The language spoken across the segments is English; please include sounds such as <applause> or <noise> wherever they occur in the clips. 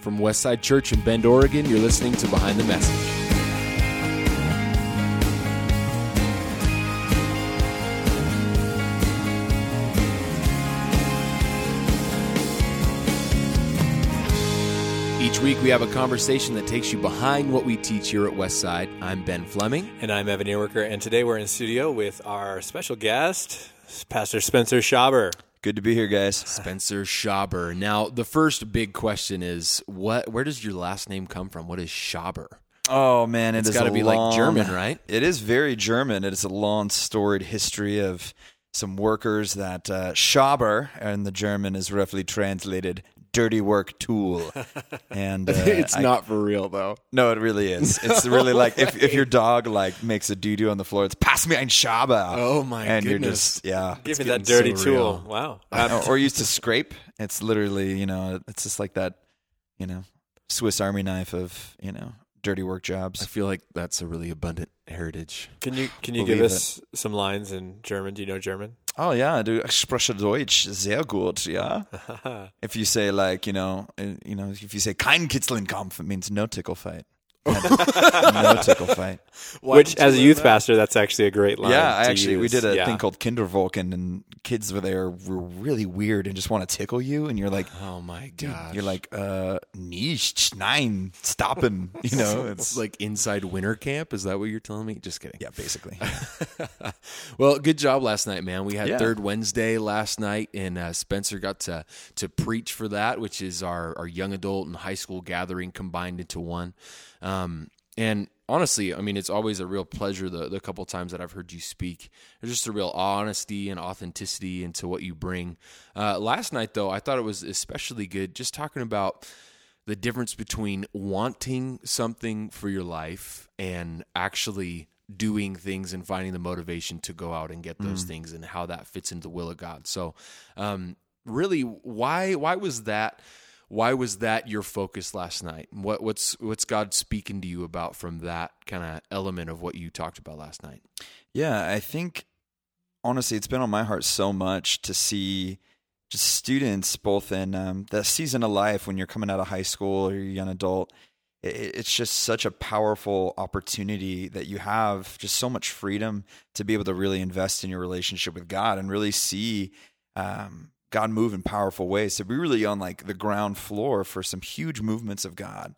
From Westside Church in Bend, Oregon, you're listening to Behind the Message. Each week, we have a conversation that takes you behind what we teach here at Westside. I'm Ben Fleming. And I'm Evan Earworker, and today we're in studio with our special guest, Pastor Spencer Schaber. Good to be here, guys. <laughs> Spencer Schaber. Now, the first big question is, what? Where does your last name come from? What is Schaber? Oh man, it It's is gotta a be like German, right? It is very German. It is a long, storied history of some workers that uh, Schaber, and the German is roughly translated "dirty work tool." <laughs> And <laughs> uh, it's I- not for real, though. No, it really is. <laughs> It's really like if, if your dog like makes a doo doo on the floor, it's pass me ein Schaber. Oh, my and you're goodness. just yeah. Give me that dirty so tool. Wow. or, or used to scrape. It's literally, you know, it's just like that, you know, Swiss Army knife of, you know, dirty work jobs. I feel like that's a really abundant heritage. Can you can you Believe give us some lines in German? Do you know German? Oh yeah, du spreche Deutsch sehr gut, ja. <laughs> If you say like, you know, uh, you know, if you say kein Kitzelkampf, it means no tickle fight. <laughs> no tickle fight. Which, as a youth pastor, that's actually a great line. yeah, to actually, we did a Yeah. thing called Kindervolken, and kids were there were really weird and just want to tickle you, and you're like, Oh my god, you're like, uh, nicht, nein, stoppen, <laughs> you know, it's <laughs> it's like inside winter camp. Is that what you're telling me? Just kidding. yeah, basically. well, good job last night, man. We had Yeah. third Wednesday last night, and uh, Spencer got to to preach for that, which is our our young adult and high school gathering combined into one. Um, and honestly, I mean, it's always a real pleasure. The the couple times that I've heard you speak, there's just a real honesty and authenticity into what you bring. Uh, last night, though, I thought it was especially good, just talking about the difference between wanting something for your life and actually doing things and finding the motivation to go out and get those things and how that fits into the will of God. So, um, really, why why was that? Why was that your focus last night? What what's what's God speaking to you about from that kind of element of what you talked about last night? Yeah, I think honestly, it's been on my heart so much to see just students both in um, the season of life when you're coming out of high school or you're a young adult. It, it's just such a powerful opportunity that you have, just so much freedom to be able to really invest in your relationship with God and really see um, God move in powerful ways. So we're really on like the ground floor for some huge movements of God.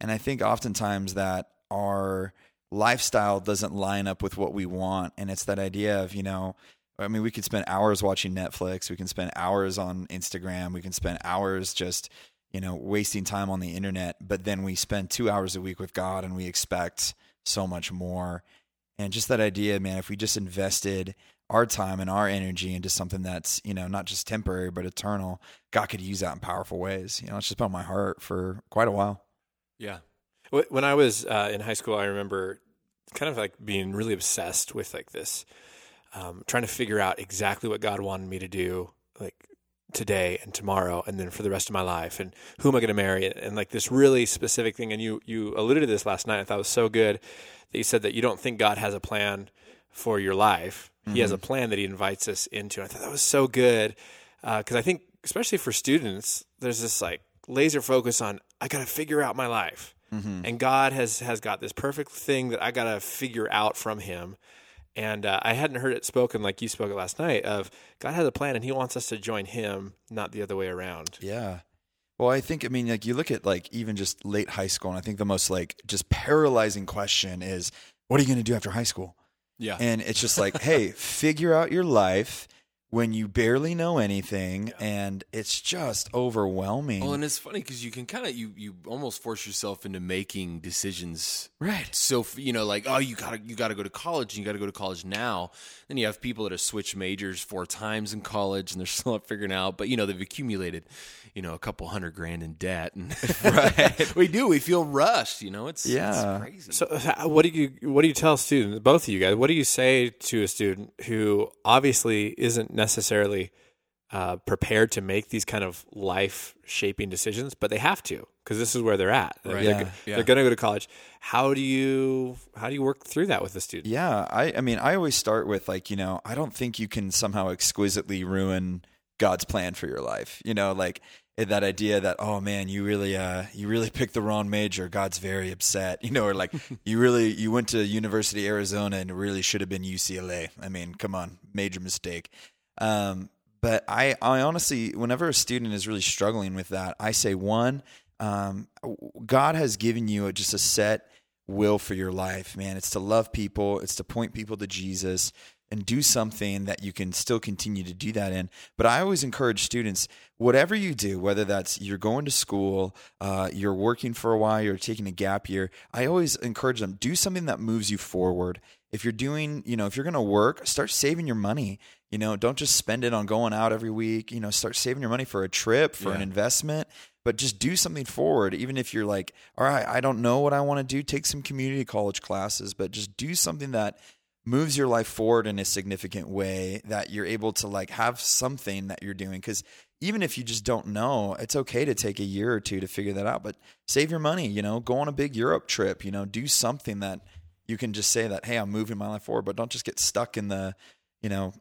And I think oftentimes that our lifestyle doesn't line up with what we want. And it's that idea of, you know, I mean, we could spend hours watching Netflix, we can spend hours on Instagram, we can spend hours just, you know, wasting time on the internet, but then we spend two hours a week with God and we expect so much more. And just that idea, man, if we just invested our time and our energy into something that's, you know, not just temporary, but eternal, God could use that in powerful ways. You know, it's just been on my heart for quite a while. Yeah, When I was uh, in high school, I remember kind of like being really obsessed with like this, um, trying to figure out exactly what God wanted me to do, like today and tomorrow, and then for the rest of my life, and who am I going to marry, and, and like this really specific thing. And you you alluded to this last night. I thought was so good that you said that you don't think God has a plan for your life. He has a mm-hmm. plan that He invites us into. I thought that was so good uh, because I think, especially for students, there's this like laser focus on I got to figure out my life, mm-hmm. and God has has got this perfect thing that I got to figure out from Him. And uh, I hadn't heard it spoken like you spoke it last night. Of God has a plan, and He wants us to join Him, not the other way around. Yeah. Well, I think I mean like you look at like even just late high school, and I think the most like just paralyzing question is, what are you going to do after high school? Yeah, And it's just like, hey, figure out your life when you barely know anything, and it's just overwhelming. Well, and it's funny because you can kind of you you almost force yourself into making decisions right. so you know like oh you gotta you gotta go to college and you gotta go to college now then you have people that have switched majors four times in college and they're <laughs> still not figuring out but you know they've accumulated you know a couple hundred grand in debt and <laughs> <laughs> Right. we do we feel rushed you know it's Yeah. it's crazy So, what do you what do you tell students, both of you guys? What do you say to a student who obviously isn't necessarily uh, prepared to make these kind of life shaping decisions, but they have to because this is where they're at. They're, Right. they're, Yeah. go- Yeah. they're going to go to college. How do you how do you work through that with the student? Yeah, I, I mean, I always start with like, you know, I don't think you can somehow exquisitely ruin God's plan for your life. You know, like that idea that oh man you really uh you really picked the wrong major god's very upset <laughs> you know or like <laughs> you really you went to university of arizona and it really should have been ucla i mean come on major mistake um but i i honestly whenever a student is really struggling with that i say one um god has given you just a set will for your life man it's to love people it's to point people to jesus and do something that you can still continue to do that in. But I always encourage students, whatever you do, whether that's you're going to school, uh, you're working for a while, you're taking a gap year, I always encourage them do something that moves you forward. If you're doing, you know, if you're going to work, start saving your money. You know, don't just spend it on going out every week. You know, start saving your money for a trip, for yeah. an investment but just do something forward even if you're like all right i don't know what i want to do take some community college classes but just do something that moves your life forward in a significant way that you're able to like have something that you're doing because even if you just don't know it's okay to take a year or two to figure that out but save your money you know go on a big europe trip you know do something that you can just say that hey i'm moving my life forward but don't just get stuck in the you know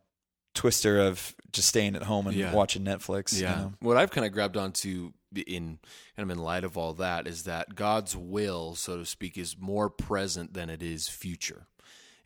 twister of just staying at home and yeah. watching netflix yeah you know? what i've kind of grabbed onto in kind of in light of all that is that god's will so to speak is more present than it is future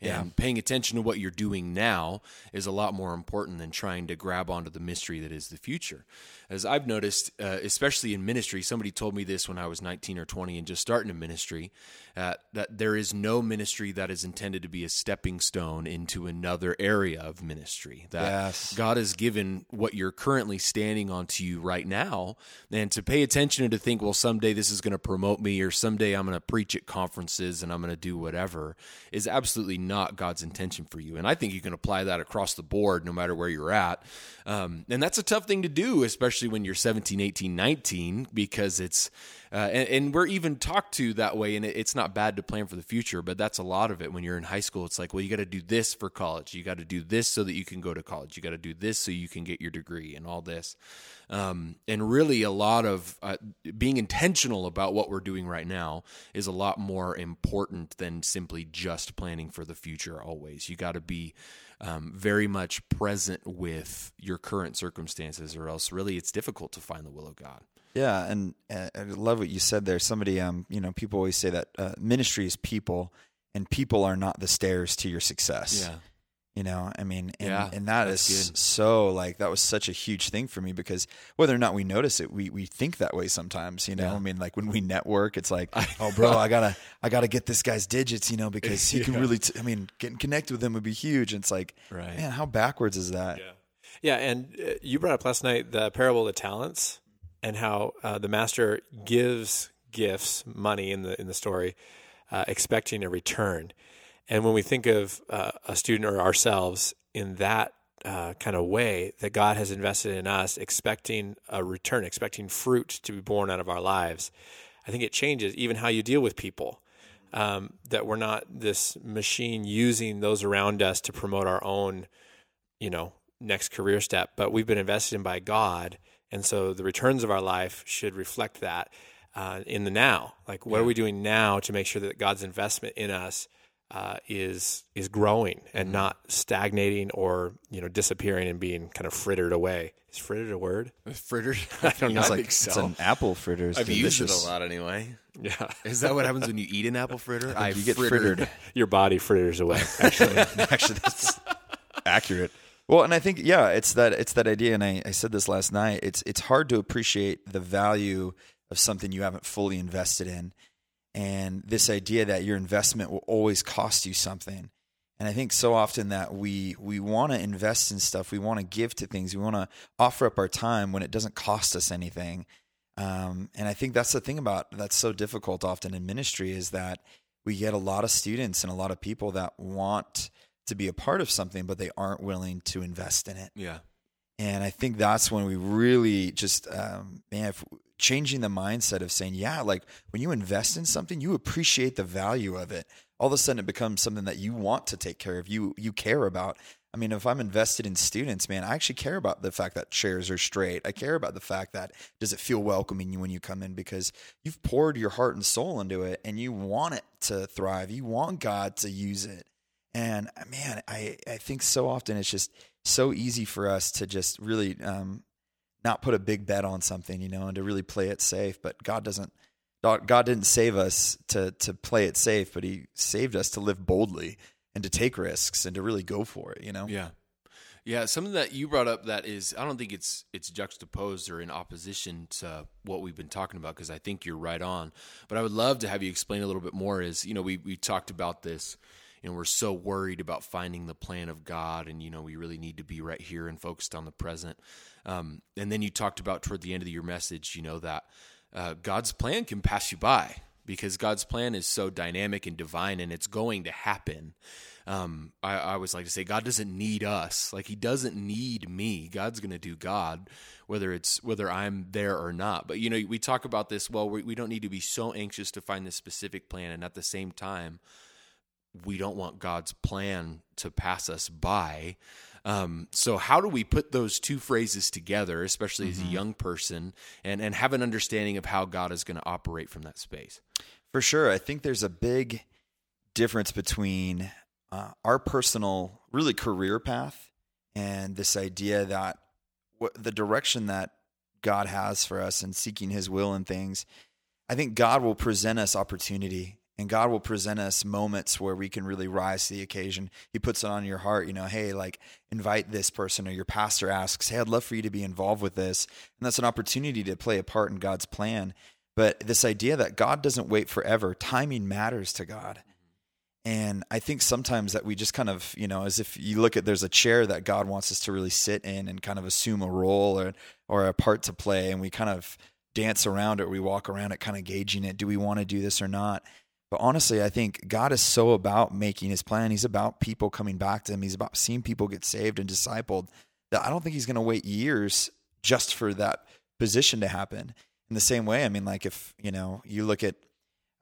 and yeah. paying attention to what you're doing now is a lot more important than trying to grab onto the mystery that is the future. As I've noticed, uh, especially in ministry, somebody told me this when I was 19 or 20 and just starting a ministry, uh, that there is no ministry that is intended to be a stepping stone into another area of ministry. That yes. God has given what you're currently standing on to you right now, and to pay attention and to think, well, someday this is going to promote me, or someday I'm going to preach at conferences and I'm going to do whatever, is absolutely not God's intention for you. And I think you can apply that across the board, no matter where you're at. Um, and that's a tough thing to do, especially when you're 17, 18, 19, because it's uh, and, and, we're even talked to that way, and it, it's not bad to plan for the future, but that's a lot of it. When you're in high school, it's like, well, you got to do this for college. You got to do this so that you can go to college. You got to do this so you can get your degree and all this. Um, and really, a lot of uh, being intentional about what we're doing right now is a lot more important than simply just planning for the future. Always, you got to be um, very much present with your current circumstances, or else really it's difficult to find the will of God. Yeah, and uh, I love what you said there. Somebody, um, you know, people always say that uh, ministry is people, and people are not the stairs to your success. Yeah. You know, I mean, and, yeah, and that is good. so like that was such a huge thing for me because whether or not we notice it, we we think that way sometimes. You know, yeah. I mean, like when we network, it's like, <laughs> oh, bro, I gotta I gotta get this guy's digits, you know, because he <laughs> yeah. can really. T- I mean, getting connected with him would be huge. And it's like, right. man, how backwards is that? Yeah, yeah. And uh, you brought up last night the parable of the talents and how uh, the master gives gifts, money in the in the story, uh, expecting a return. And when we think of uh, a student or ourselves in that uh, kind of way, that God has invested in us, expecting a return, expecting fruit to be born out of our lives, I think it changes even how you deal with people. Um, that we're not this machine using those around us to promote our own, you know, next career step, but we've been invested in by God and so the returns of our life should reflect that uh, in the now. Like, what yeah. are we doing now to make sure that God's investment in us uh, is is growing and mm-hmm. not stagnating or you know disappearing and being kind of frittered away? Is frittered a word? Frittered? <laughs> I don't <laughs> know. It's like so. it's an apple fritter. I've delicious. used it a lot anyway. Yeah. Is that what happens when you eat an apple fritter? <laughs> I you get frittered. frittered. Your body fritters away. Actually, actually, that's accurate. Well, and I think yeah, it's that it's that idea, and I, I said this last night. It's it's hard to appreciate the value of something you haven't fully invested in, and this idea that your investment will always cost you something. And I think so often that we we want to invest in stuff, we want to give to things, we want to offer up our time when it doesn't cost us anything. Um, and I think that's the thing about that's so difficult often in ministry is that we get a lot of students and a lot of people that want to be a part of something, but they aren't willing to invest in it. Yeah. And I think that's when we really just, um, man, if, changing the mindset of saying, yeah, like when you invest in something, you appreciate the value of it. All of a sudden, it becomes something that you want to take care of. You you care about. I mean, if I'm invested in students, man, I actually care about the fact that chairs are straight. I care about the fact that does it feel welcoming when you come in because you've poured your heart and soul into it, and you want it to thrive. You want God to use it. And man, I, I think so often it's just so easy for us to just really um, not put a big bet on something, you know, and to really play it safe. But God doesn't. God didn't save us to to play it safe, but He saved us to live boldly and to take risks and to really go for it. You know. Yeah. Yeah, something that you brought up that is I don't think it's it's juxtaposed or in opposition to what we've been talking about because I think you're right on. But I would love to have you explain a little bit more is, you know, we we talked about this and we're so worried about finding the plan of God and you know we really need to be right here and focused on the present. Um, and then you talked about toward the end of your message, you know that uh, God's plan can pass you by because God's plan is so dynamic and divine and it's going to happen um, I, I always like to say God doesn't need us. Like He doesn't need me. God's going to do God, whether it's whether I'm there or not. But you know, we talk about this. Well, we, we don't need to be so anxious to find this specific plan, and at the same time, we don't want God's plan to pass us by. Um, so how do we put those two phrases together, especially mm-hmm. as a mm-hmm. young person, and and have an understanding of how God is going to operate from that space? For sure, I think there's a big difference between uh, our personal, really career path, and this idea that what the direction that God has for us and seeking His will and things, I think God will present us opportunity and God will present us moments where we can really rise to the occasion. He puts it on your heart, you know, hey, like invite this person, or your pastor asks, hey, I'd love for you to be involved with this. And that's an opportunity to play a part in God's plan. But this idea that God doesn't wait forever, timing matters to God. And I think sometimes that we just kind of, you know, as if you look at there's a chair that God wants us to really sit in and kind of assume a role or or a part to play, and we kind of dance around it. We walk around it, kind of gauging it. Do we want to do this or not? But honestly, I think God is so about making His plan. He's about people coming back to Him. He's about seeing people get saved and discipled. That I don't think He's going to wait years just for that position to happen. In the same way, I mean, like if you know you look at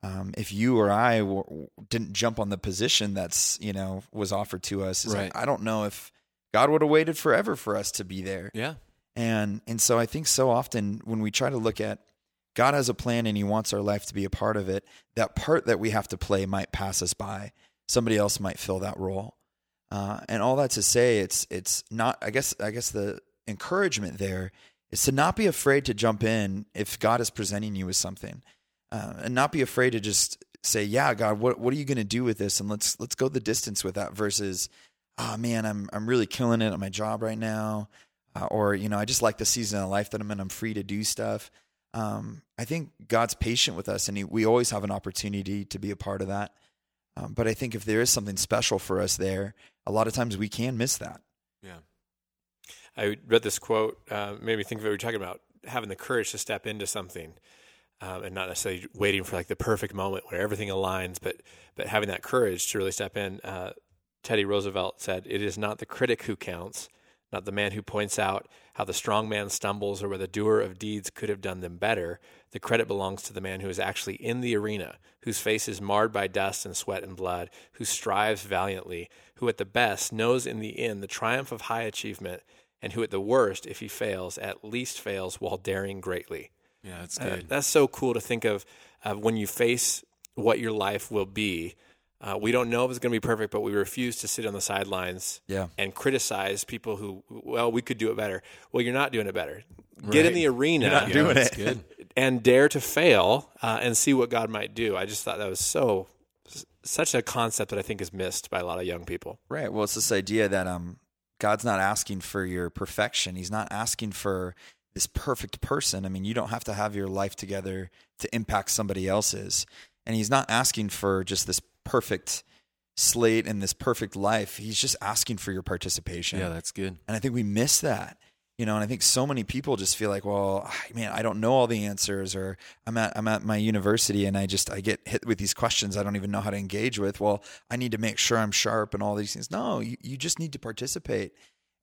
um, if you or I w- didn't jump on the position that's you know was offered to us, right. like, I don't know if God would have waited forever for us to be there. Yeah, and and so I think so often when we try to look at God has a plan and He wants our life to be a part of it, that part that we have to play might pass us by. Somebody else might fill that role, uh, and all that to say, it's it's not. I guess I guess the encouragement there is to not be afraid to jump in if God is presenting you with something uh, and not be afraid to just say, "Yeah, God, what what are you going to do with this?" And let's let's go the distance with that. Versus, "Oh man, I'm I'm really killing it at my job right now," uh, or you know, I just like the season of life that I'm in. I'm free to do stuff. Um, I think God's patient with us, and he, we always have an opportunity to be a part of that. Um, but I think if there is something special for us there, a lot of times we can miss that. Yeah. I read this quote, uh, made me think of what we were talking about having the courage to step into something um, and not necessarily waiting for like the perfect moment where everything aligns, but but having that courage to really step in. Uh, Teddy Roosevelt said, "It is not the critic who counts, not the man who points out how the strong man stumbles or where the doer of deeds could have done them better. The credit belongs to the man who is actually in the arena, whose face is marred by dust and sweat and blood, who strives valiantly, who at the best knows in the end the triumph of high achievement." And who, at the worst, if he fails, at least fails while daring greatly. Yeah, that's uh, good. Uh, that's so cool to think of uh, when you face what your life will be. Uh, we don't know if it's going to be perfect, but we refuse to sit on the sidelines yeah. and criticize people who, well, we could do it better. Well, you're not doing it better. Right. Get in the arena. You're not doing it. Good. and dare to fail uh, and see what God might do. I just thought that was so such a concept that I think is missed by a lot of young people. Right. Well, it's this idea that um, God's not asking for your perfection. He's not asking for this perfect person. I mean, you don't have to have your life together to impact somebody else's. And he's not asking for just this perfect slate and this perfect life. He's just asking for your participation. Yeah, that's good. And I think we miss that. You know, and I think so many people just feel like, well, man, I don't know all the answers, or I'm at I'm at my university and I just I get hit with these questions I don't even know how to engage with. Well, I need to make sure I'm sharp and all these things. No, you, you just need to participate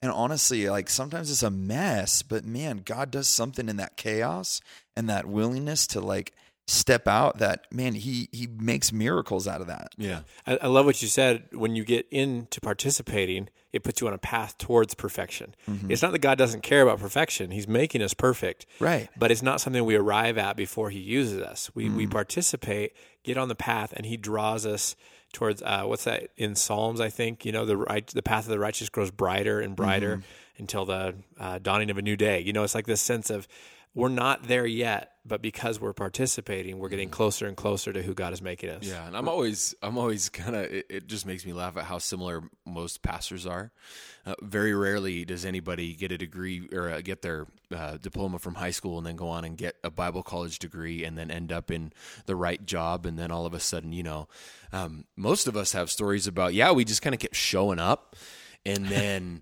and honestly, like sometimes it's a mess, but man, God does something in that chaos and that willingness to like step out that man he he makes miracles out of that Yeah. I, I love what you said. When you get into participating, it puts you on a path towards perfection. It's not that God doesn't care about perfection; He's making us perfect. Right. But it's not something we arrive at before He uses us. We we participate, get on the path, and He draws us towards uh, what's that in Psalms? I think you know the right the path of the righteous grows brighter and brighter until the uh, dawning of a new day. You know, it's like this sense of we're not there yet, but because we're participating, we're getting closer and closer to who God is making us. Yeah, and I'm always, I'm always kind of. It, it just makes me laugh at how similar most pastors are. Uh, very rarely does anybody get a degree or uh, get their uh, diploma from high school and then go on and get a Bible college degree and then end up in the right job and then all of a sudden, you know, um, most of us have stories about yeah, we just kind of kept showing up, and <laughs> then.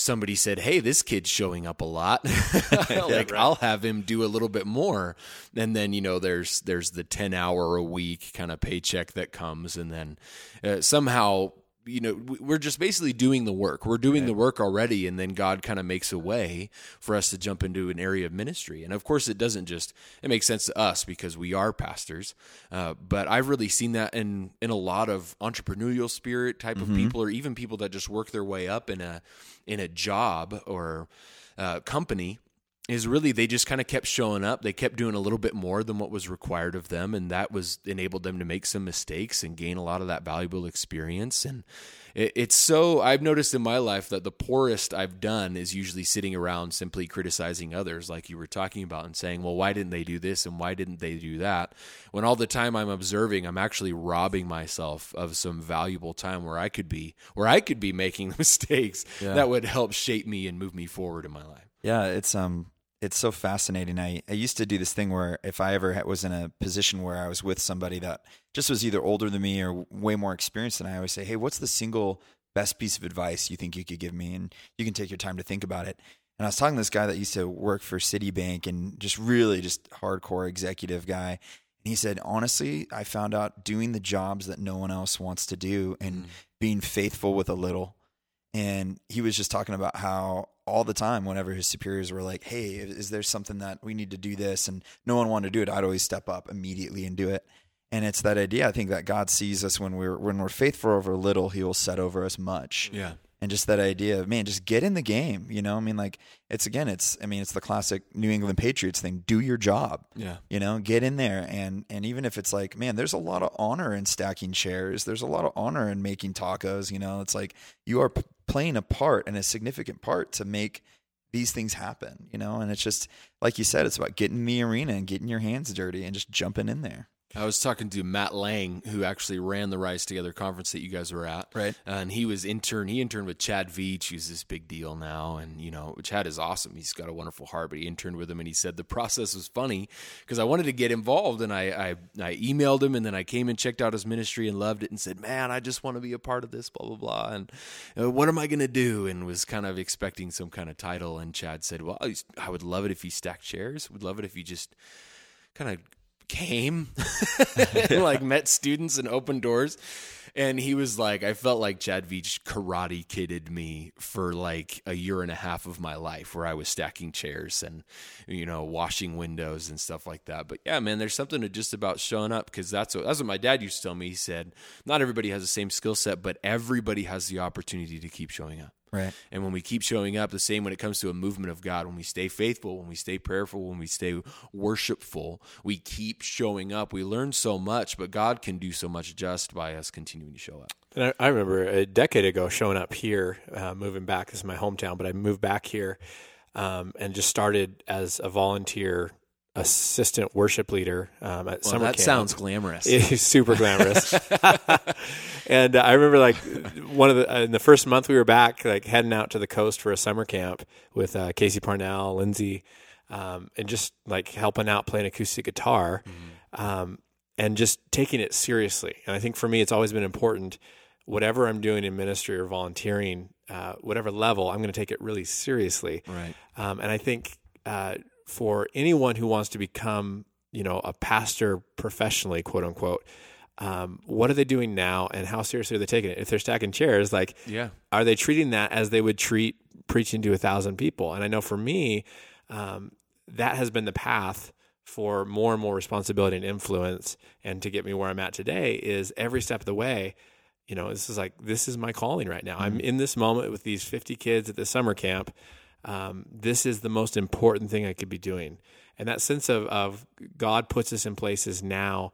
Somebody said, "Hey, this kid's showing up a lot. <laughs> <laughs> like I'll have him do a little bit more." And then you know, there's there's the ten hour a week kind of paycheck that comes, and then uh, somehow you know we- we're just basically doing the work. We're doing the work already, and then God kind of makes a way for us to jump into an area of ministry. And of course, it doesn't just it makes sense to us because we are pastors. Uh, but I've really seen that in in a lot of entrepreneurial spirit type of people, or even people that just work their way up in a in a job or uh, company is really they just kind of kept showing up. They kept doing a little bit more than what was required of them, and that was enabled them to make some mistakes and gain a lot of that valuable experience. And it, it's so I've noticed in my life that the poorest I've done is usually sitting around simply criticizing others, like you were talking about, and saying, "Well, why didn't they do this and why didn't they do that?" When all the time I'm observing, I'm actually robbing myself of some valuable time where I could be where I could be making <laughs> mistakes that would help shape me and move me forward in my life. Yeah, it's um it's so fascinating. I, I used to do this thing where if I ever was in a position where I was with somebody that just was either older than me or way more experienced than I, I always say, "Hey, what's the single best piece of advice you think you could give me?" And you can take your time to think about it. And I was talking to this guy that used to work for Citibank and just really just hardcore executive guy. And he said, honestly, I found out doing the jobs that no one else wants to do and mm. being faithful with a little and he was just talking about how all the time whenever his superiors were like hey is there something that we need to do this? And no one wanted to do it i'd always step up immediately and do it. And it's that idea i think that god sees us when we're when we're faithful over little he will set over us much. Yeah. And just that idea of man just get in the game you know? I mean like it's again it's i mean it's the classic new england patriots thing. Do your job. Yeah. you know get in there. And and even if it's like man there's a lot of honor in stacking chairs. There's a lot of honor in making tacos you know? It's like you are p- playing a part and a significant part to make these things happen you know? And it's just like you said it's about getting in the arena and getting your hands dirty and just jumping in there I was talking to Matt Lang, who actually ran the Rise Together conference that you guys were at. Right. And he was intern. He interned with Chad Veach, who's this big deal now. And, you know, Chad is awesome. He's got a wonderful heart, but he interned with him and he said the process was funny because I wanted to get involved and I, I, I emailed him and then I came and checked out his ministry and loved it and said, man, I just want to be a part of this, blah, blah, blah. And uh, what am I going to do? And was kind of expecting some kind of title. And Chad said, well, I would love it if you stacked chairs. Would love it if you just kind of came <laughs> and like met students and opened doors. And he was like i felt like chad veach karate kidded me for like a year and a half of my life where i was stacking chairs and you know washing windows and stuff like that. But yeah man there's something to just about showing up because that's what that's what my dad used to tell me. He said not everybody has the same skill set but everybody has the opportunity to keep showing up right and when we keep showing up, the same when it comes to a movement of God, when we stay faithful, when we stay prayerful, when we stay worshipful, we keep showing up. We learn so much, but God can do so much just by us continuing to show up. And I, I remember a decade ago showing up here, uh, moving back. This is my hometown, but I moved back here um, and just started as a volunteer assistant worship leader um, at Well, summer that camp. sounds glamorous. <laughs> It is super glamorous. <laughs> and uh, I remember like one of the uh, in the first month we were back, like heading out to the coast for a summer camp with uh, Casey Parnell, Lindsay, um, and just like helping out playing acoustic guitar, um, and just taking it seriously. And I think for me, it's always been important. Whatever I'm doing in ministry or volunteering, uh, whatever level, I'm going to take it really seriously. right. Um, and I think uh, for anyone who wants to become, you know, a pastor professionally, quote unquote, um, what are they doing now, and how seriously are they taking it? If they're stacking chairs, like, Yeah. are they treating that as they would treat preaching to a thousand people? And I know for me, um, that has been the path for more and more responsibility and influence and to get me where I'm at today is every step of the way, you know, this is like this is my calling right now. I'm in this moment with these 50 kids at the summer camp. Um, this is the most important thing I could be doing. And that sense of, of God puts us in places now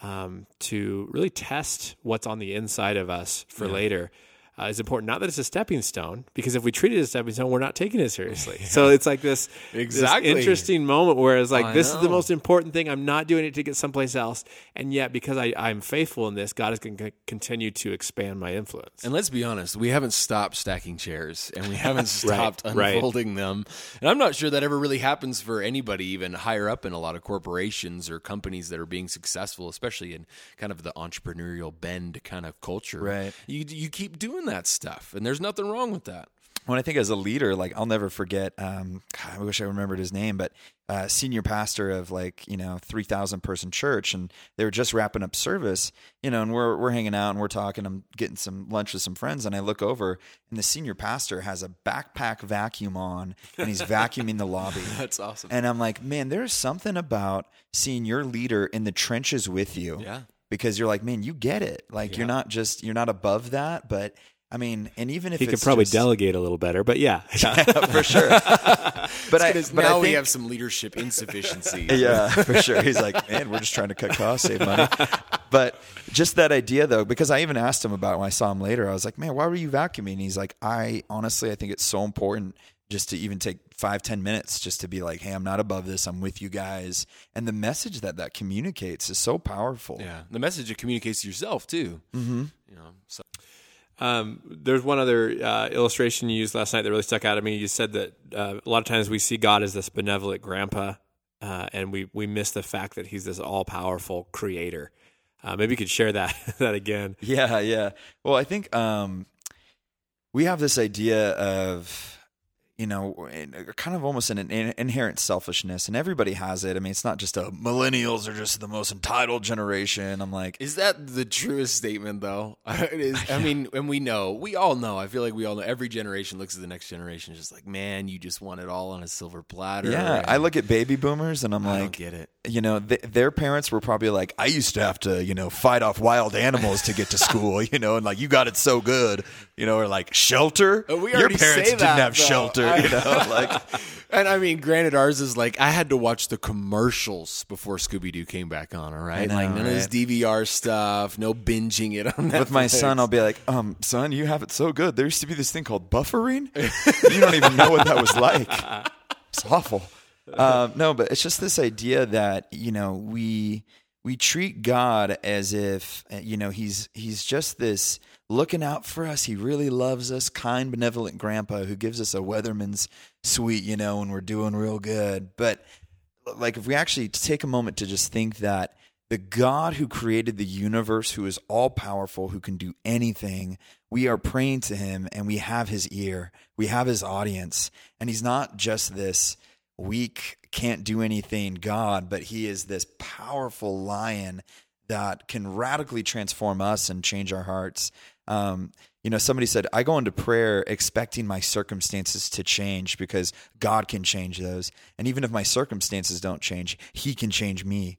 um, to really test what's on the inside of us for later uh, is important. Not that it's a stepping stone, because if we treat it as a stepping stone, we're not taking it seriously. <laughs> So it's like this, Exactly. this interesting moment where it's like, I this is the most important thing. I'm not doing it to get someplace else. And yet, because I, I'm faithful in this, God is going to continue to expand my influence. And let's be honest, we haven't stopped stacking chairs and we <laughs> haven't stopped right. unfolding them. And I'm not sure that ever really happens for anybody, even higher up in a lot of corporations or companies that are being successful, especially in kind of the entrepreneurial bend kind of culture. Right. You, you keep doing that stuff, and there's nothing wrong with that. when I think as a leader, like I'll never forget. Um, God, I wish I remembered his name, but uh, senior pastor of like you know three thousand person church, and they were just wrapping up service, you know, and we're we're hanging out and we're talking. I'm getting some lunch with some friends, and I look over, and the senior pastor has a backpack vacuum on, and he's vacuuming the lobby. <laughs> That's awesome. And I'm like, man, there's something about seeing your leader in the trenches with you. Yeah. Because you're like, man, you get it. Like you're not just you're not above that, but I mean, and even if He could probably just- delegate a little better, but yeah. <laughs> yeah for sure. <laughs> But I, but now I we have some leadership insufficiency. <laughs> yeah, for sure. He's like, man, we're just trying to cut costs, save money. But just that idea, though, because I even asked him about it when I saw him later. I was like, man, why were you vacuuming? And he's like, I honestly, I think it's so important just to even take five, ten minutes just to be like, hey, I'm not above this. I'm with you guys. And the message that that communicates is so powerful. Yeah. The message it communicates to yourself too. Mm-hmm. You know. So Um, there's one other uh, illustration you used last night that really stuck out to me. You said that uh, a lot of times we see God as this benevolent grandpa, uh, and we we miss the fact that He's this all powerful creator. Uh, maybe you could share that <laughs> that again. Yeah, yeah. Well, I think um, we have this idea of, you know, in- uh, kind of almost an, in- inherent selfishness, and everybody has it. I mean, it's not just a millennials are just the most entitled generation. I'm like, Is that the truest statement, though? It is, <laughs> I mean, and we know, we all know. I feel like we all know. Every generation looks at the next generation, just like, man, you just want it all on a silver platter. yeah. I look at baby boomers, and I'm I like, get it. you know, th- their parents were probably like, I used to have to, you know, fight off wild animals to get to school, <laughs> you know, and like you got it so good, you know, or like shelter. Oh, we Your parents didn't that, have though. shelter, I- <laughs> you know, like <laughs> And I mean, granted, ours is like I had to watch the commercials before Scooby Doo came back on. All right, know, like none of this? DVR stuff, no binging it on with my son, I'll be like, um, son, you have it so good. There used to be this thing called buffering. <laughs> you don't even know what that was like. It's awful. Um, no, but it's just this idea that you know we we treat God as if you know he's he's just this looking out for us. He really loves us, kind, benevolent grandpa who gives us a Weatherman's suite, you know, when we're doing real good. But like if we actually take a moment to just think that the God who created the universe, who is all powerful, who can do anything, we are praying to him and we have his ear, we have his audience. And he's not just this weak, can't do anything God, but he is this powerful lion that can radically transform us and change our hearts. Um, you know, somebody said, I go into prayer expecting my circumstances to change because God can change those. And even if my circumstances don't change, He can change me.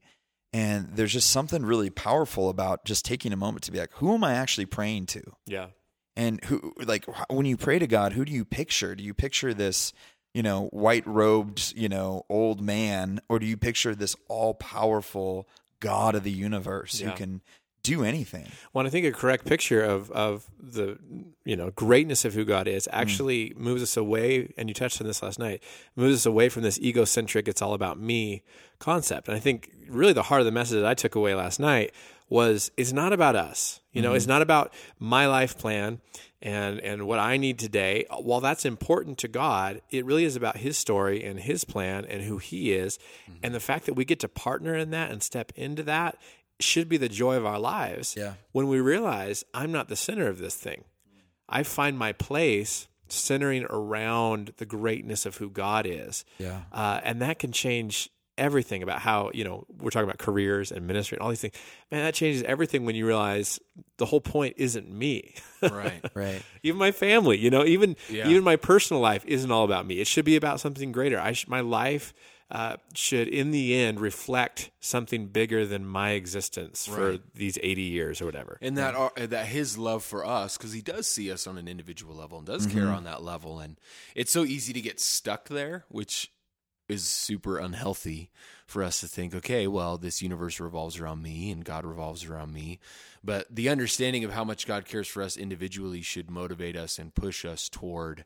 And there's just something really powerful about just taking a moment to be like, who am I actually praying to? Yeah. And who, like, when you pray to God, who do you picture? Do you picture this, you know, white robed, you know, old man, or do you picture this all powerful God of the universe Yeah. who can do anything? Well, I think a correct picture of of the you know greatness of who God is Mm. actually moves us away. And you touched on this last night. Moves us away from this egocentric "it's all about me" concept. And I think really the heart of the message that I took away last night was it's not about us. You know, it's Mm-hmm. not about my life plan and and what I need today. While that's important to God, it really is about His story and His plan and who He is, Mm-hmm. and the fact that we get to partner in that and step into that should be the joy of our lives. Yeah. When we realize I'm not the center of this thing, I find my place centering around the greatness of who God is. Yeah. Uh, and that can change everything about how, you know, we're talking about careers and ministry and all these things. Man, that changes everything when you realize the whole point isn't me. <laughs> Right. Right. even my family, you know, even Yeah. even my personal life isn't all about me. It should be about something greater. I sh- my life uh, should in the end reflect something bigger than my existence for Right. these 80 years or whatever. and that are, that his love for us because he does see us on an individual level and does Mm-hmm. care on that level and it's so easy to get stuck there which is super unhealthy for us to think okay well this universe revolves around me and god revolves around me but the understanding of how much god cares for us individually should motivate us and push us toward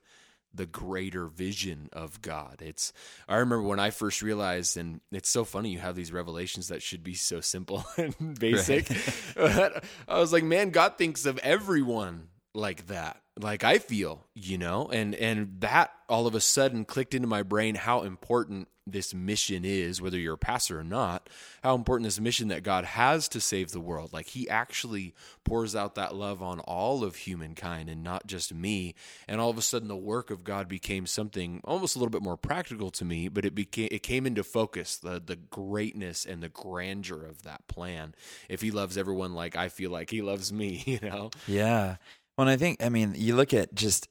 the greater vision of God. It's I remember when I first realized and it's so funny you have these revelations that should be so simple <laughs> and basic. <laughs> But I was like, man, God thinks of everyone like that. Like I feel, you know? And and that all of a sudden clicked into my brain how important this mission is, whether you're a pastor or not, how important this mission that God has to save the world. Like he actually pours out that love on all of humankind and not just me. And all of a sudden the work of God became something almost a little bit more practical to me, but it became it came into focus, the the greatness and the grandeur of that plan. If he loves everyone like I feel like he loves me, <laughs> you know? Yeah. Well, and I think, I mean, you look at just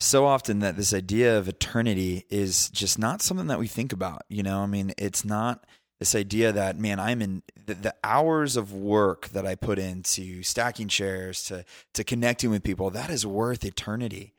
so often that this idea of eternity is just not something that we think about. You know, I mean, it's not this idea that, man, I'm in the, the hours of work that I put into stacking chairs to, to connecting with people, that is worth eternity.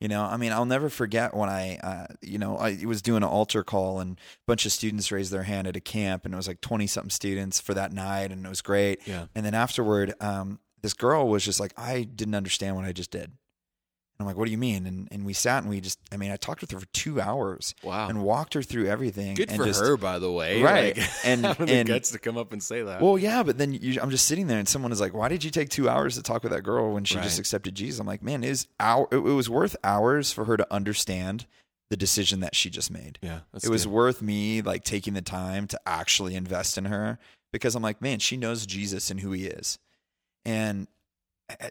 You know, I mean, I'll never forget when I, uh, you know, I was doing an altar call and a bunch of students raised their hand at a camp, and it was like twenty something students for that night, and it was great. Yeah. And then afterward, um, this girl was just like, I didn't understand what I just did. And I'm like, what do you mean? And and we sat and we just, I mean, I talked with her for two hours Wow. and walked her through everything. Good for just- her, by the way. Right. Like, <laughs> And- and- guts to come up and say that. Well, yeah, but then you, I'm just sitting there and someone is like, why did you take two hours to talk with that girl when she Right. just accepted Jesus? I'm like, man, it, is hour, it, it was worth hours for her to understand the decision that she just made. yeah, that's it was worth me like taking the time to actually invest in her because I'm like, man, she knows Jesus and who he is. And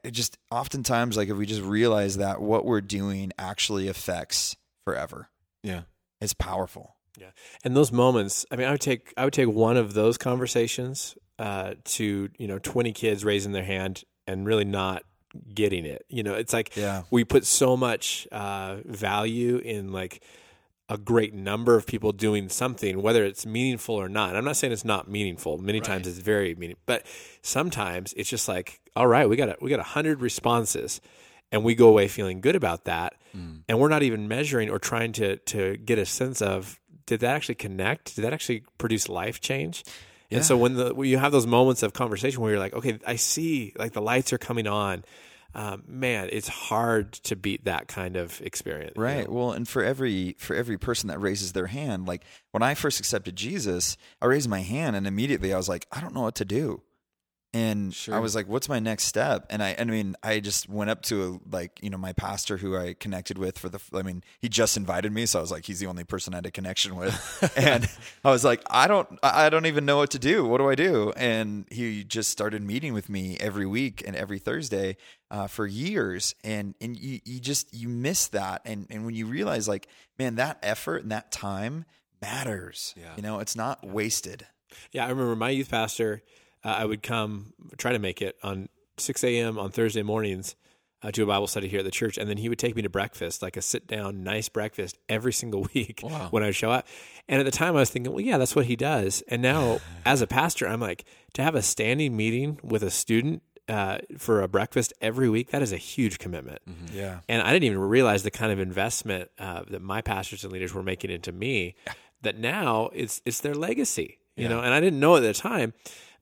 it just oftentimes like if we just realize that what we're doing actually affects forever. yeah. It's powerful. Yeah. And those moments i mean i would take i would take one of those conversations uh, to you know 20 kids raising their hand and really not getting it you know it's like Yeah. we put so much uh, value in like a great number of people doing something whether it's meaningful or not. I'm not saying it's not meaningful. Many times it's very meaningful but sometimes it's just like all right we got a, we got a 100 responses and we go away feeling good about that Mm. and we're not even measuring or trying to to get a sense of did that actually connect? Did that actually produce life change? And so when the when you have those moments of conversation where you're like okay i see like the lights are coming on um, man it's hard to beat that kind of experience you Right. know? Well, and for every for every person that raises their hand, like when I first accepted Jesus, I raised my hand and immediately I was like, I don't know what to do. And I was like, what's my next step? And I I mean, I just went up to like, you know, my pastor who I connected with for the I mean, he just invited me, so I was like, he's the only person I had a connection with. <laughs> and I was like, I don't I I don't even know what to do. What do I do? And he just started meeting with me every week and every Thursday uh, for years. And and you you just you miss that. And and when you realize like, man, that effort and that time matters. Yeah. You know, it's not wasted. Yeah, I remember my youth pastor. Uh, I would come try to make it on 6 a.m. on Thursday mornings uh, to a Bible study here at the church, and then he would take me to breakfast, like a sit down, nice breakfast, every single <laughs> week Wow. when I would show up. And at the time, I was thinking, well, yeah, that's what he does. And now, <laughs> as a pastor, I'm like, to have a standing meeting with a student uh, for a breakfast every week, that is a huge commitment. Yeah. And I didn't even realize the kind of investment uh, that my pastors and leaders were making into me. <laughs> That now it's it's their legacy, you know. And I didn't know it at the time,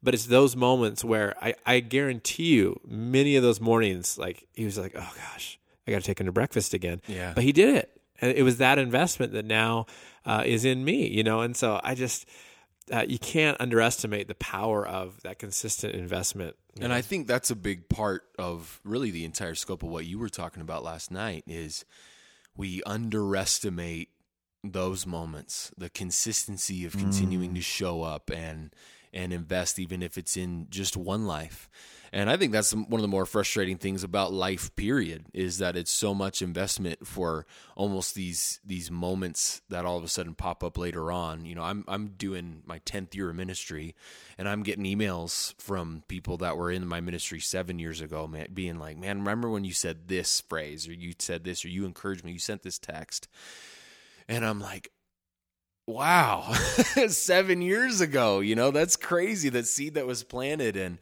but it's those moments where I, I guarantee you, many of those mornings, like he was like, "Oh gosh, I got to take him to breakfast again." Yeah. But he did it, and it was that investment that now uh, is in me, you know. And so I just uh, you can't underestimate the power of that consistent investment. And know. I think that's a big part of really the entire scope of what you were talking about last night is we underestimate those moments, the consistency of continuing to show up and and invest even if it's in just one life. And I think that's one of the more frustrating things about life period is that it's so much investment for almost these these moments that all of a sudden pop up later on. You know, I'm I'm doing my 10th year of ministry and I'm getting emails from people that were in my ministry 7 years ago man, being like, "Man, remember when you said this phrase or you said this or you encouraged me, you sent this text." And I'm like, wow, <laughs> seven years ago, you know, that's crazy. That seed that was planted and,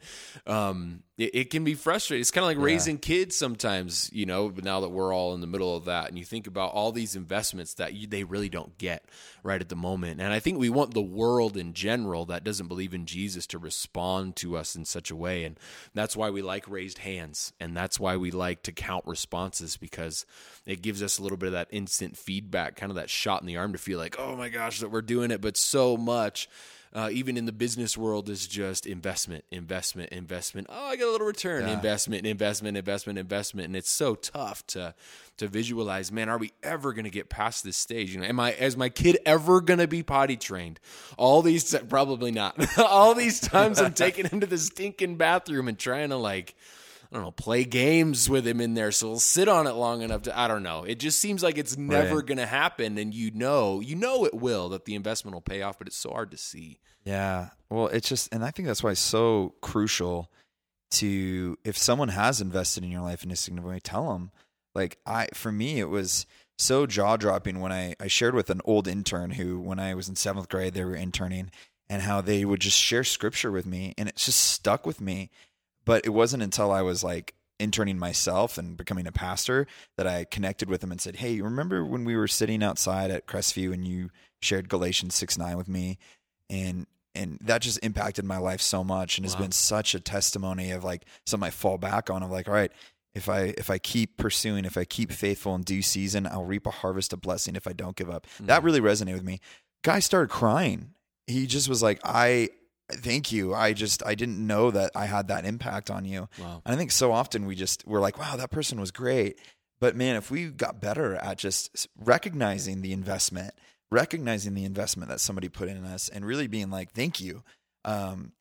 um, it, it can be frustrating. It's kind of like Yeah. raising kids sometimes, you know, but now that we're all in the middle of that and you think about all these investments that you, they really don't get right at the moment. And I think we want the world in general that doesn't believe in Jesus to respond to us in such a way. And that's why we like raised hands. And that's why we like to count responses because it gives us a little bit of that instant feedback, kind of that shot in the arm to feel like, oh my gosh, that we're doing it. But so much uh, even in the business world, is just investment, investment, investment. Oh, I got a little return. Yeah. Investment, investment, investment, investment, and it's so tough to to visualize. Man, are we ever going to get past this stage? You know, am I as my kid ever going to be potty trained? All these probably not. <laughs> All these times I'm <laughs> taking him to the stinking bathroom and trying to like. I don't know, play games with him in there so he'll sit on it long enough to I don't know. It just seems like it's never Right. going to happen and you know, you know it will that the investment will pay off, but it's so hard to see. Yeah. Well, it's just, and I think that's why it's so crucial to, if someone has invested in your life in a significant way, tell them. Like, I, for me, it was so jaw dropping when I, I shared with an old intern who, when I was in seventh grade, they were interning and how they would just share scripture with me and it just stuck with me. But it wasn't until I was like interning myself and becoming a pastor that I connected with him and said, Hey, you remember when we were sitting outside at Crestview and you shared Galatians 6 9 with me? And and that just impacted my life so much and has been such a testimony of like something I fall back on of like, all right, if I if I keep pursuing, if I keep faithful in due season, I'll reap a harvest of blessing if I don't give up. That Mhm. really resonated with me. Guy started crying. He just was like, I thank you. I just I didn't know that I had that impact on you. Wow. And I think so often we just we're like, wow, that person was great. But man, if we got better at just recognizing the investment, recognizing the investment that somebody put in us, and really being like, thank you, um,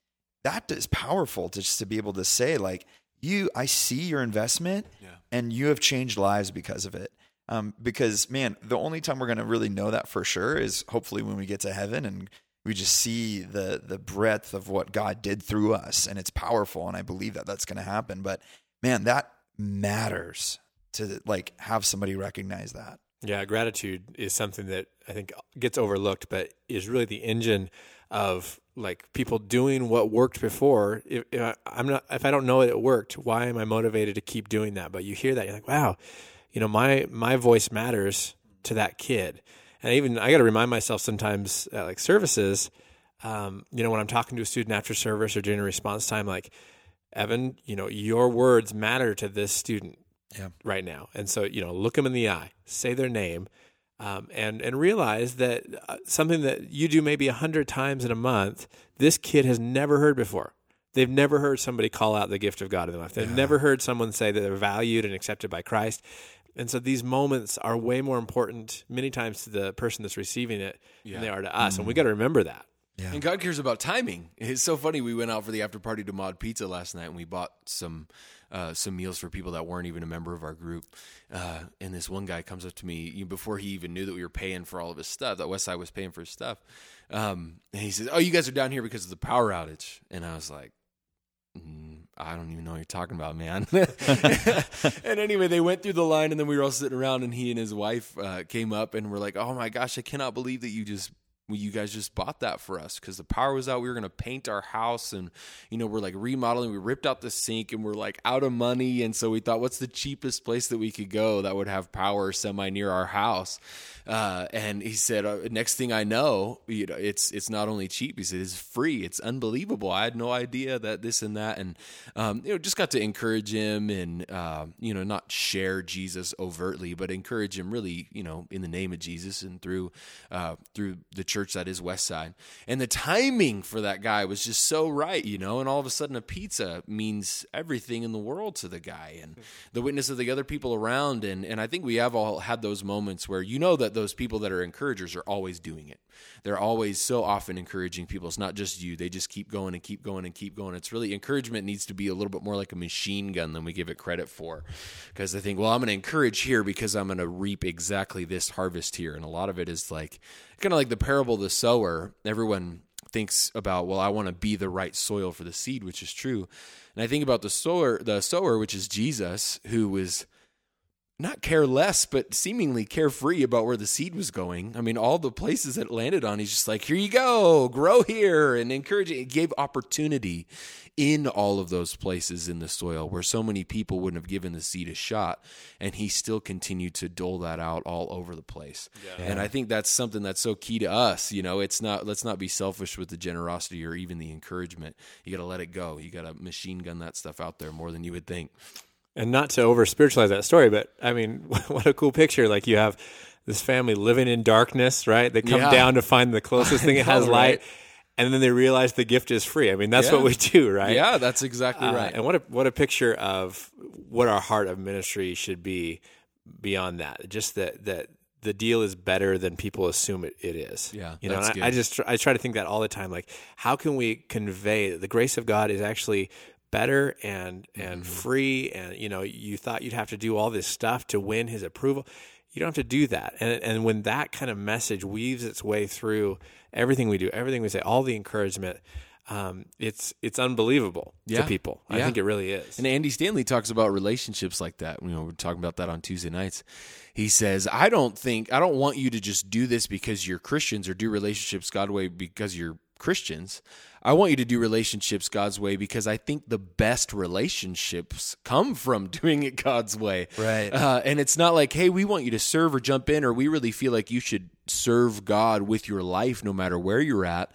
that is powerful to just to be able to say like, you, I see your investment, Yeah. and you have changed lives because of it. Um, because man, the only time we're gonna really know that for sure is hopefully when we get to heaven and we just see the the breadth of what God did through us, and it's powerful, and I believe that that's going to happen. But man, that matters to like have somebody recognize that. Yeah, gratitude is something that I think gets overlooked, but is really the engine of like people doing what worked before. If, if I, I'm not, if I don't know it worked, why am I motivated to keep doing that? But you hear that, you're like, wow, you know, my my voice matters to that kid. And even I got to remind myself sometimes at like services, um, you know, when I'm talking to a student after service or during a response time, like Evan, you know, your words matter to this student Yeah. right now. And so, you know, look them in the eye, say their name, um, and and realize that uh, something that you do maybe a hundred times in a month, this kid has never heard before. They've never heard somebody call out the gift of God in their life. They've Yeah. never heard someone say that they're valued and accepted by Christ. And so these moments are way more important many times to the person that's receiving it Yeah. than they are to us. And we got to remember that. Yeah. And God cares about timing. It's so funny. We went out for the after party to Mod Pizza last night, and we bought some uh, some meals for people that weren't even a member of our group. Uh, and this one guy comes up to me you know, before he even knew that we were paying for all of his stuff. That Westside was paying for his stuff. Um, and he says, "Oh, you guys are down here because of the power outage." And I was like. "Mm, I don't even know what you're talking about, man. <laughs> and anyway, they went through the line, and then we were all sitting around, and he and his wife uh, came up and were like, "Oh my gosh, I cannot believe that you just well, you guys just bought that for us because the power was out. We were going to paint our house and, you know, we're like remodeling. We ripped out the sink and we're like out of money. And so we thought, what's the cheapest place that we could go that would have power semi near our house? Uh, and he said, uh, next thing I know, you know, it's, it's not only cheap. He said, it's free. It's unbelievable. I had no idea that this and that. And, um, you know, just got to encourage him and, uh, you know, not share Jesus overtly, but encourage him really, you know, in the name of Jesus and through, uh, through the church that is West Side. And the timing for that guy was just so right, you know, and all of a sudden a pizza means everything in the world to the guy and the witness of the other people around. And, and I think we have all had those moments where you know that those people that are encouragers are always doing it. They're always so often encouraging people. It's not just you. They just keep going and keep going and keep going. It's really encouragement needs to be a little bit more like a machine gun than we give it credit for. Because they think, well, I'm going to encourage here because I'm going to reap exactly this harvest here. And a lot of it is like kind of like the parable of the sower. Everyone thinks about, well, I want to be the right soil for the seed, which is true. And I think about the sower, the sower, which is Jesus, who was not care less, but seemingly carefree about where the seed was going. I mean, all the places that landed on, he's just like, here you go, grow here, and encouraging. it. It gave opportunity in all of those places in the soil where so many people wouldn't have given the seed a shot, and he still continued to dole that out all over the place. Yeah. And I think that's something that's so key to us. You know, it's not let's not be selfish with the generosity or even the encouragement. You got to let it go. You got to machine gun that stuff out there more than you would think and not to over spiritualize that story, but I mean, <laughs> what a cool picture! Like you have this family living in darkness, right? They come yeah. down to find the closest thing <laughs> that has light, right? and then they realize the gift is free. I mean, that's yeah. what we <laughs> do, right? Yeah, that's exactly uh, right. And what a what a picture of what our heart of ministry should be beyond that. Just that that the deal is better than people assume it, it is. Yeah, you know, I, I, just I try to think that all the time. Like, how can we convey that the grace of God is actually better and and mm-hmm. free and you know you thought you'd have to do all this stuff to win his approval you don't have to do that and and when that kind of message weaves its way through everything we do everything we say all the encouragement um, it's it's unbelievable yeah. to people. I yeah. think it really is. And Andy Stanley talks about relationships like that. You know, we're talking about that on Tuesday nights. He says, "I don't think I don't want you to just do this because you're Christians or do relationships God way because you're Christians. I want you to do relationships God's way because I think the best relationships come from <laughs> doing it God's way. Right. Uh, and it's not like, hey, we want you to serve or jump in, or we really feel like you should serve God with your life no matter where you're at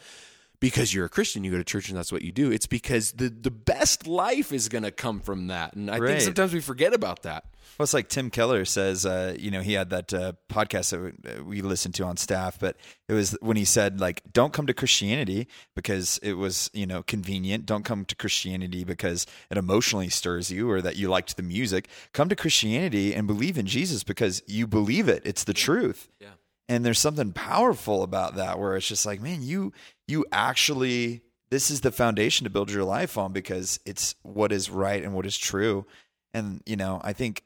because you're a Christian, you go to church and that's what you do. It's because the, the best life is going to come from that. And I right. think sometimes we forget about that. Well, it's like Tim Keller says, uh, you know, he had that uh, podcast that we listened to on staff, but it was when he said, like, don't come to Christianity because it was, you know, convenient. Don't come to Christianity because it emotionally stirs you or that you liked the music. Come to Christianity and believe in Jesus because you believe it. It's the truth. Yeah. And there's something powerful about that where it's just like, man, you you actually this is the foundation to build your life on because it's what is right and what is true. And you know, I think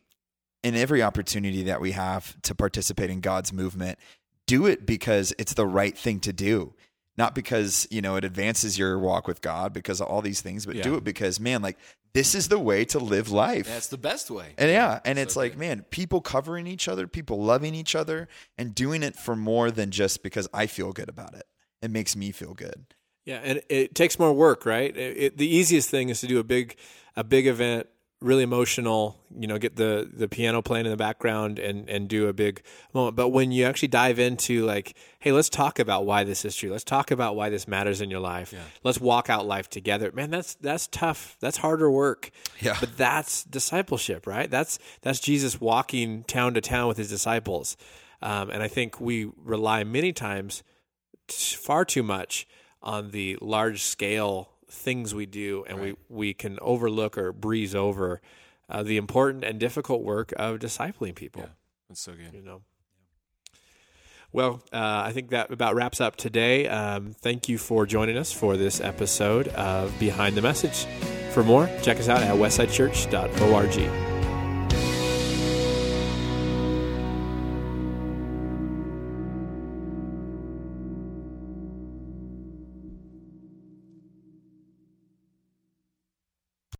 in every opportunity that we have to participate in God's movement, do it because it's the right thing to do. Not because, you know, it advances your walk with God because of all these things, but yeah. do it because, man, like this is the way to live life. That's the best way. And yeah, and so it's like, man, people covering each other, people loving each other, and doing it for more than just because I feel good about it. It makes me feel good. Yeah, and it takes more work, right? It, it, the easiest thing is to do a big, a big event really emotional, you know, get the the piano playing in the background and and do a big moment. But when you actually dive into like, hey, let's talk about why this is true. Let's talk about why this matters in your life. Yeah. Let's walk out life together. Man, that's that's tough. That's harder work. Yeah. But that's discipleship, right? That's that's Jesus walking town to town with his disciples. Um, and I think we rely many times far too much on the large scale things we do, and right. we we can overlook or breeze over uh, the important and difficult work of discipling people. Yeah, that's so good. You know. Well, uh, I think that about wraps up today. Um, thank you for joining us for this episode of Behind the Message. For more, check us out at westsidechurch.org.